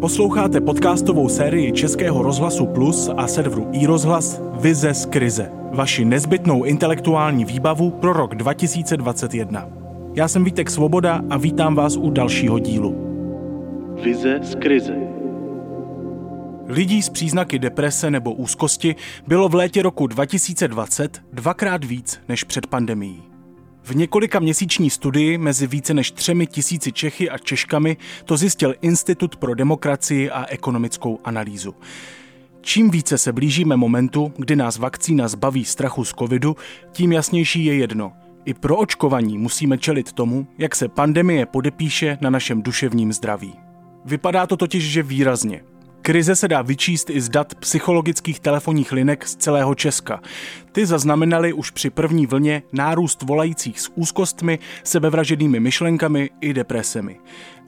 Posloucháte podcastovou sérii Českého rozhlasu Plus a serveru iRozhlas Vize z krize. Vaši nezbytnou intelektuální výbavu pro rok 2021. Já jsem Vítek Svoboda a vítám vás u dalšího dílu. Vize z krize. Lidí s příznaky deprese nebo úzkosti bylo v létě roku 2020 dvakrát víc než před pandemií. V několika měsíční studii mezi více než třemi tisíci Čechy a Češkami to zjistil Institut pro demokracii a ekonomickou analýzu. Čím více se blížíme momentu, kdy nás vakcína zbaví strachu z covidu, tím jasnější je jedno. I pro očkovaní musíme čelit tomu, jak se pandemie podepíše na našem duševním zdraví. Vypadá to totiž, že výrazně. Krize se dá vyčíst i z dat psychologických telefonních linek z celého Česka. Ty zaznamenaly už při první vlně nárůst volajících s úzkostmi, sebevražednými myšlenkami i depresemi.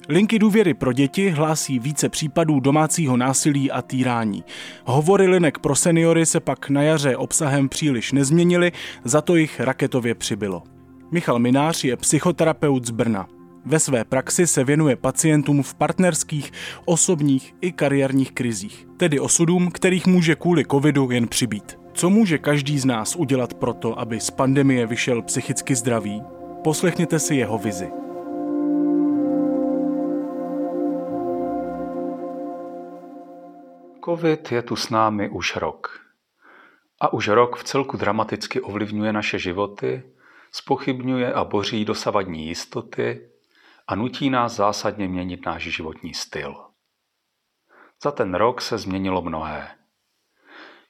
Linky důvěry pro děti hlásí více případů domácího násilí a týrání. Hovory linek pro seniory se pak na jaře obsahem příliš nezměnily, za to jich raketově přibylo. Michal Minář je psychoterapeut z Brna. Ve své praxi se věnuje pacientům v partnerských, osobních i kariérních krizích, tedy osudům, kterých může kvůli covidu jen přibít. Co může každý z nás udělat proto, aby z pandemie vyšel psychicky zdravý? Poslechněte si jeho vizi. Covid je tu s námi už rok. A už rok v celku dramaticky ovlivňuje naše životy, spochybňuje a boří dosavadní jistoty a nutí nás zásadně měnit náš životní styl. Za ten rok se změnilo mnohé.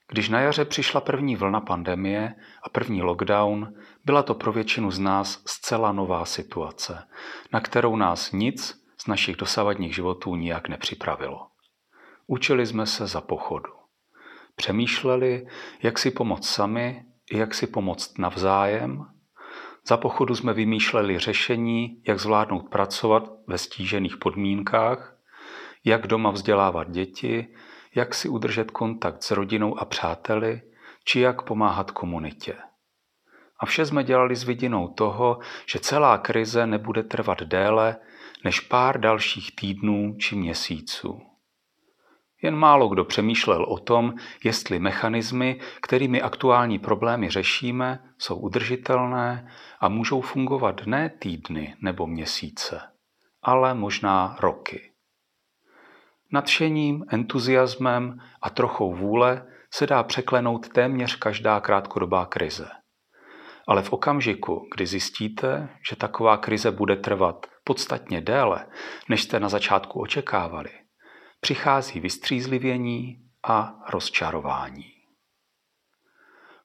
Když na jaře přišla první vlna pandemie a první lockdown, byla to pro většinu z nás zcela nová situace, na kterou nás nic z našich dosavadních životů nijak nepřipravilo. Učili jsme se za pochodu. Přemýšleli, jak si pomoct sami, jak si pomoct navzájem za pochodu jsme vymýšleli řešení, jak zvládnout pracovat ve stížených podmínkách, jak doma vzdělávat děti, jak si udržet kontakt s rodinou a přáteli, či jak pomáhat komunitě. A vše jsme dělali s vidinou toho, že celá krize nebude trvat déle než pár dalších týdnů či měsíců. Jen málo kdo přemýšlel o tom, jestli mechanismy, kterými aktuální problémy řešíme, jsou udržitelné a můžou fungovat ne týdny nebo měsíce, ale možná roky. Nadšením, entuziasmem a trochou vůle se dá překlenout téměř každá krátkodobá krize. Ale v okamžiku, kdy zjistíte, že taková krize bude trvat podstatně déle, než jste na začátku očekávali, přichází vystřízlivění a rozčarování.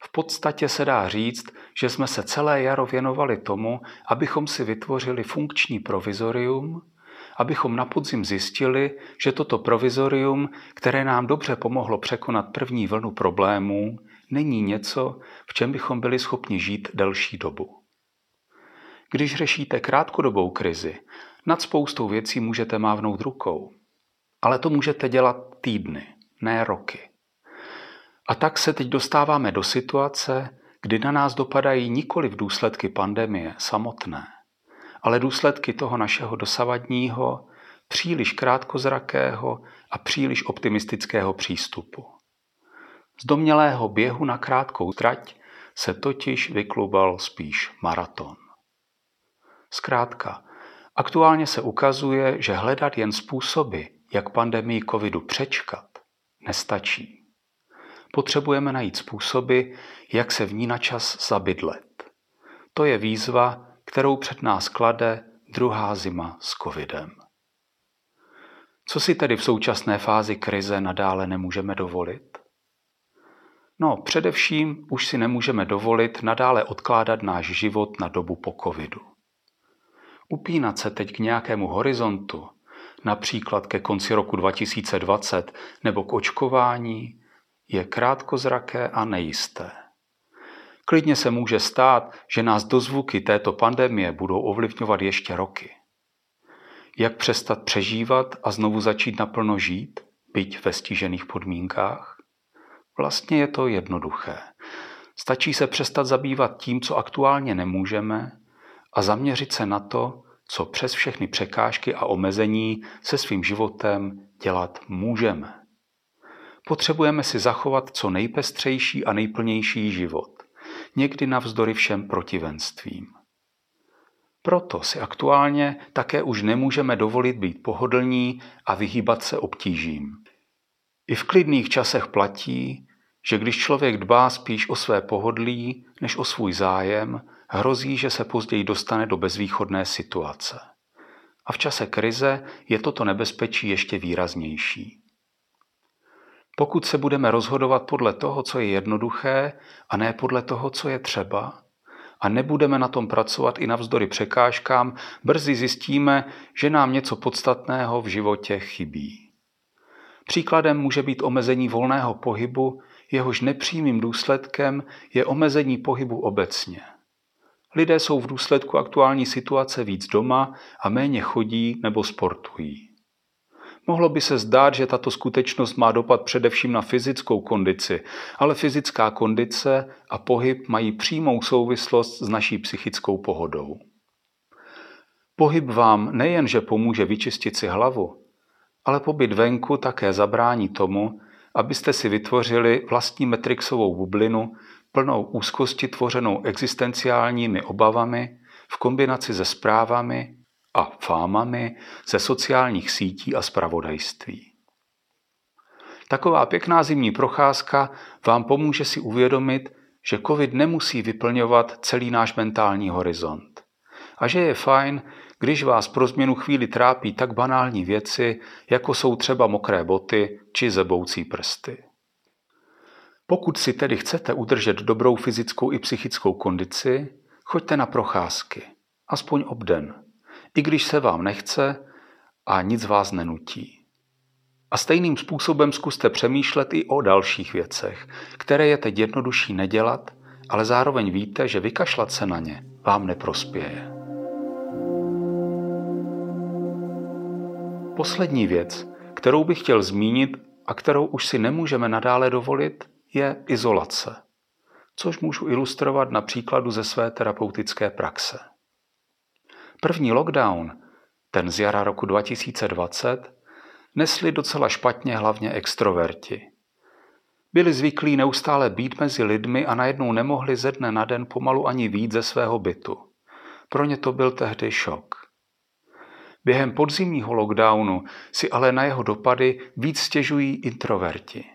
V podstatě se dá říct, že jsme se celé jaro věnovali tomu, abychom si vytvořili funkční provizorium, abychom na podzim zjistili, že toto provizorium, které nám dobře pomohlo překonat první vlnu problémů, není něco, v čem bychom byli schopni žít delší dobu. Když řešíte krátkodobou krizi, nad spoustou věcí můžete mávnout rukou. Ale to můžete dělat týdny, ne roky. A tak se teď dostáváme do situace, kdy na nás dopadají nikoli v důsledky pandemie samotné, ale důsledky toho našeho dosavadního, příliš krátkozrakého a příliš optimistického přístupu. Z domělého běhu na krátkou trať se totiž vyklubal spíš maraton. Zkrátka, aktuálně se ukazuje, že hledat jen způsoby, jak pandemii covidu přečkat, nestačí. Potřebujeme najít způsoby, jak se v ní na čas zabydlet. To je výzva, kterou před nás klade druhá zima s covidem. Co si tedy v současné fázi krize nadále nemůžeme dovolit? No, především už si nemůžeme dovolit nadále odkládat náš život na dobu po covidu. Upínat se teď k nějakému horizontu, například ke konci roku 2020 nebo k očkování, je krátkozraké a nejisté. Klidně se může stát, že nás dozvuky této pandemie budou ovlivňovat ještě roky. Jak přestat přežívat a znovu začít naplno žít, byť ve stížených podmínkách? Vlastně je to jednoduché. Stačí se přestat zabývat tím, co aktuálně nemůžeme a zaměřit se na to, co přes všechny překážky a omezení se svým životem dělat můžeme. Potřebujeme si zachovat co nejpestřejší a nejplnější život, někdy navzdory všem protivenstvím. Proto si aktuálně také už nemůžeme dovolit být pohodlní a vyhýbat se obtížím. I v klidných časech platí, že když člověk dbá spíš o své pohodlí než o svůj zájem, hrozí, že se později dostane do bezvýchodné situace. A v čase krize je toto nebezpečí ještě výraznější. Pokud se budeme rozhodovat podle toho, co je jednoduché, a ne podle toho, co je třeba, a nebudeme na tom pracovat i navzdory překážkám, brzy zjistíme, že nám něco podstatného v životě chybí. Příkladem může být omezení volného pohybu, jehož nepřímým důsledkem je omezení pohybu obecně. Lidé jsou v důsledku aktuální situace víc doma a méně chodí nebo sportují. Mohlo by se zdát, že tato skutečnost má dopad především na fyzickou kondici, ale fyzická kondice a pohyb mají přímou souvislost s naší psychickou pohodou. Pohyb vám nejenže pomůže vyčistit si hlavu, ale pobyt venku také zabrání tomu, abyste si vytvořili vlastní metrixovou bublinu plnou úzkosti tvořenou existenciálními obavami v kombinaci se zprávami a fámami ze sociálních sítí a zpravodajství. Taková pěkná zimní procházka vám pomůže si uvědomit, že COVID nemusí vyplňovat celý náš mentální horizont. A že je fajn, když vás pro změnu chvíli trápí tak banální věci, jako jsou třeba mokré boty či zeboucí prsty. Pokud si tedy chcete udržet dobrou fyzickou i psychickou kondici, choďte na procházky, aspoň obden, i když se vám nechce a nic vás nenutí. A stejným způsobem zkuste přemýšlet i o dalších věcech, které je teď jednodušší nedělat, ale zároveň víte, že vykašlat se na ně vám neprospěje. Poslední věc, kterou bych chtěl zmínit a kterou už si nemůžeme nadále dovolit, je izolace, což můžu ilustrovat na příkladu ze své terapeutické praxe. První lockdown, ten z jara roku 2020, nesli docela špatně hlavně extroverti. Byli zvyklí neustále být mezi lidmi a najednou nemohli ze dne na den pomalu ani víc ze svého bytu. Pro ně to byl tehdy šok. Během podzimního lockdownu si ale na jeho dopady víc stěžují introverti.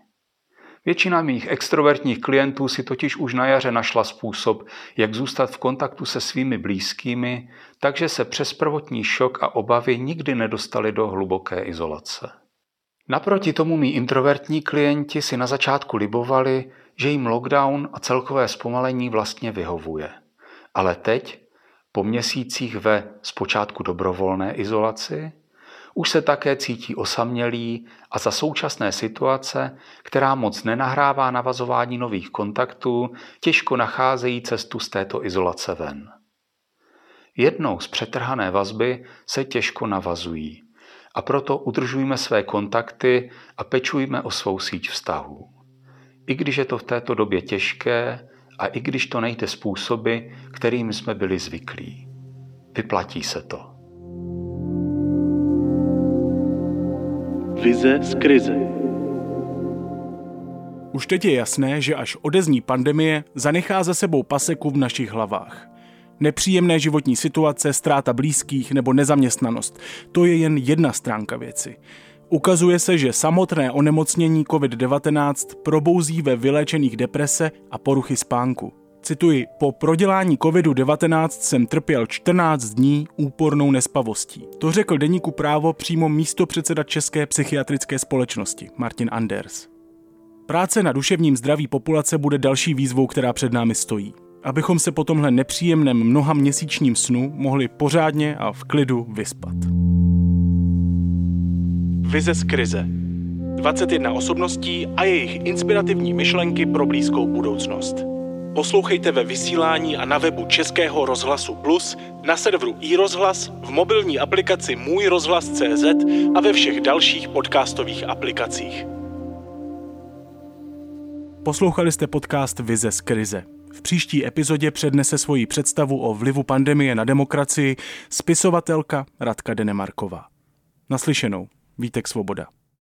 Většina mých extrovertních klientů si totiž už na jaře našla způsob, jak zůstat v kontaktu se svými blízkými, takže se přes prvotní šok a obavy nikdy nedostali do hluboké izolace. Naproti tomu mý introvertní klienti si na začátku libovali, že jim lockdown a celkové zpomalení vlastně vyhovuje. Ale teď, po měsících ve zpočátku dobrovolné izolaci, už se také cítí osamělý a za současné situace, která moc nenahrává navazování nových kontaktů, těžko nacházejí cestu z této izolace ven. Jednou z přetrhané vazby se těžko navazují a proto udržujme své kontakty a pečujme o svou síť vztahů. I když je to v této době těžké a i když to nejde způsoby, kterým jsme byli zvyklí. Vyplatí se to. Vize z krize. Už teď je jasné, že až odezní pandemie, zanechá za sebou paseku v našich hlavách. Nepříjemné životní situace, ztráta blízkých nebo nezaměstnanost. To je jen jedna stránka věci. Ukazuje se, že samotné onemocnění COVID-19 probouzí ve vyléčených deprese a poruchy spánku. Cituji, po prodělání COVID-19 jsem trpěl 14 dní úpornou nespavostí. To řekl deníku právo přímo místo předseda České psychiatrické společnosti Martin Anders. Práce na duševním zdraví populace bude další výzvou, která před námi stojí. Abychom se po tomhle nepříjemném mnoha měsíčním snu mohli pořádně a v klidu vyspat. Vize z krize. 21 osobností a jejich inspirativní myšlenky pro blízkou budoucnost. Poslouchejte ve vysílání a na webu Českého rozhlasu Plus, na serveru iRozhlas, v mobilní aplikaci Můj rozhlas CZ a ve všech dalších podcastových aplikacích. Poslouchali jste podcast Vize z krize. V příští epizodě přednese svoji představu o vlivu pandemie na demokracii spisovatelka Radka Denemarková. Naslyšenou. Vítek Svoboda.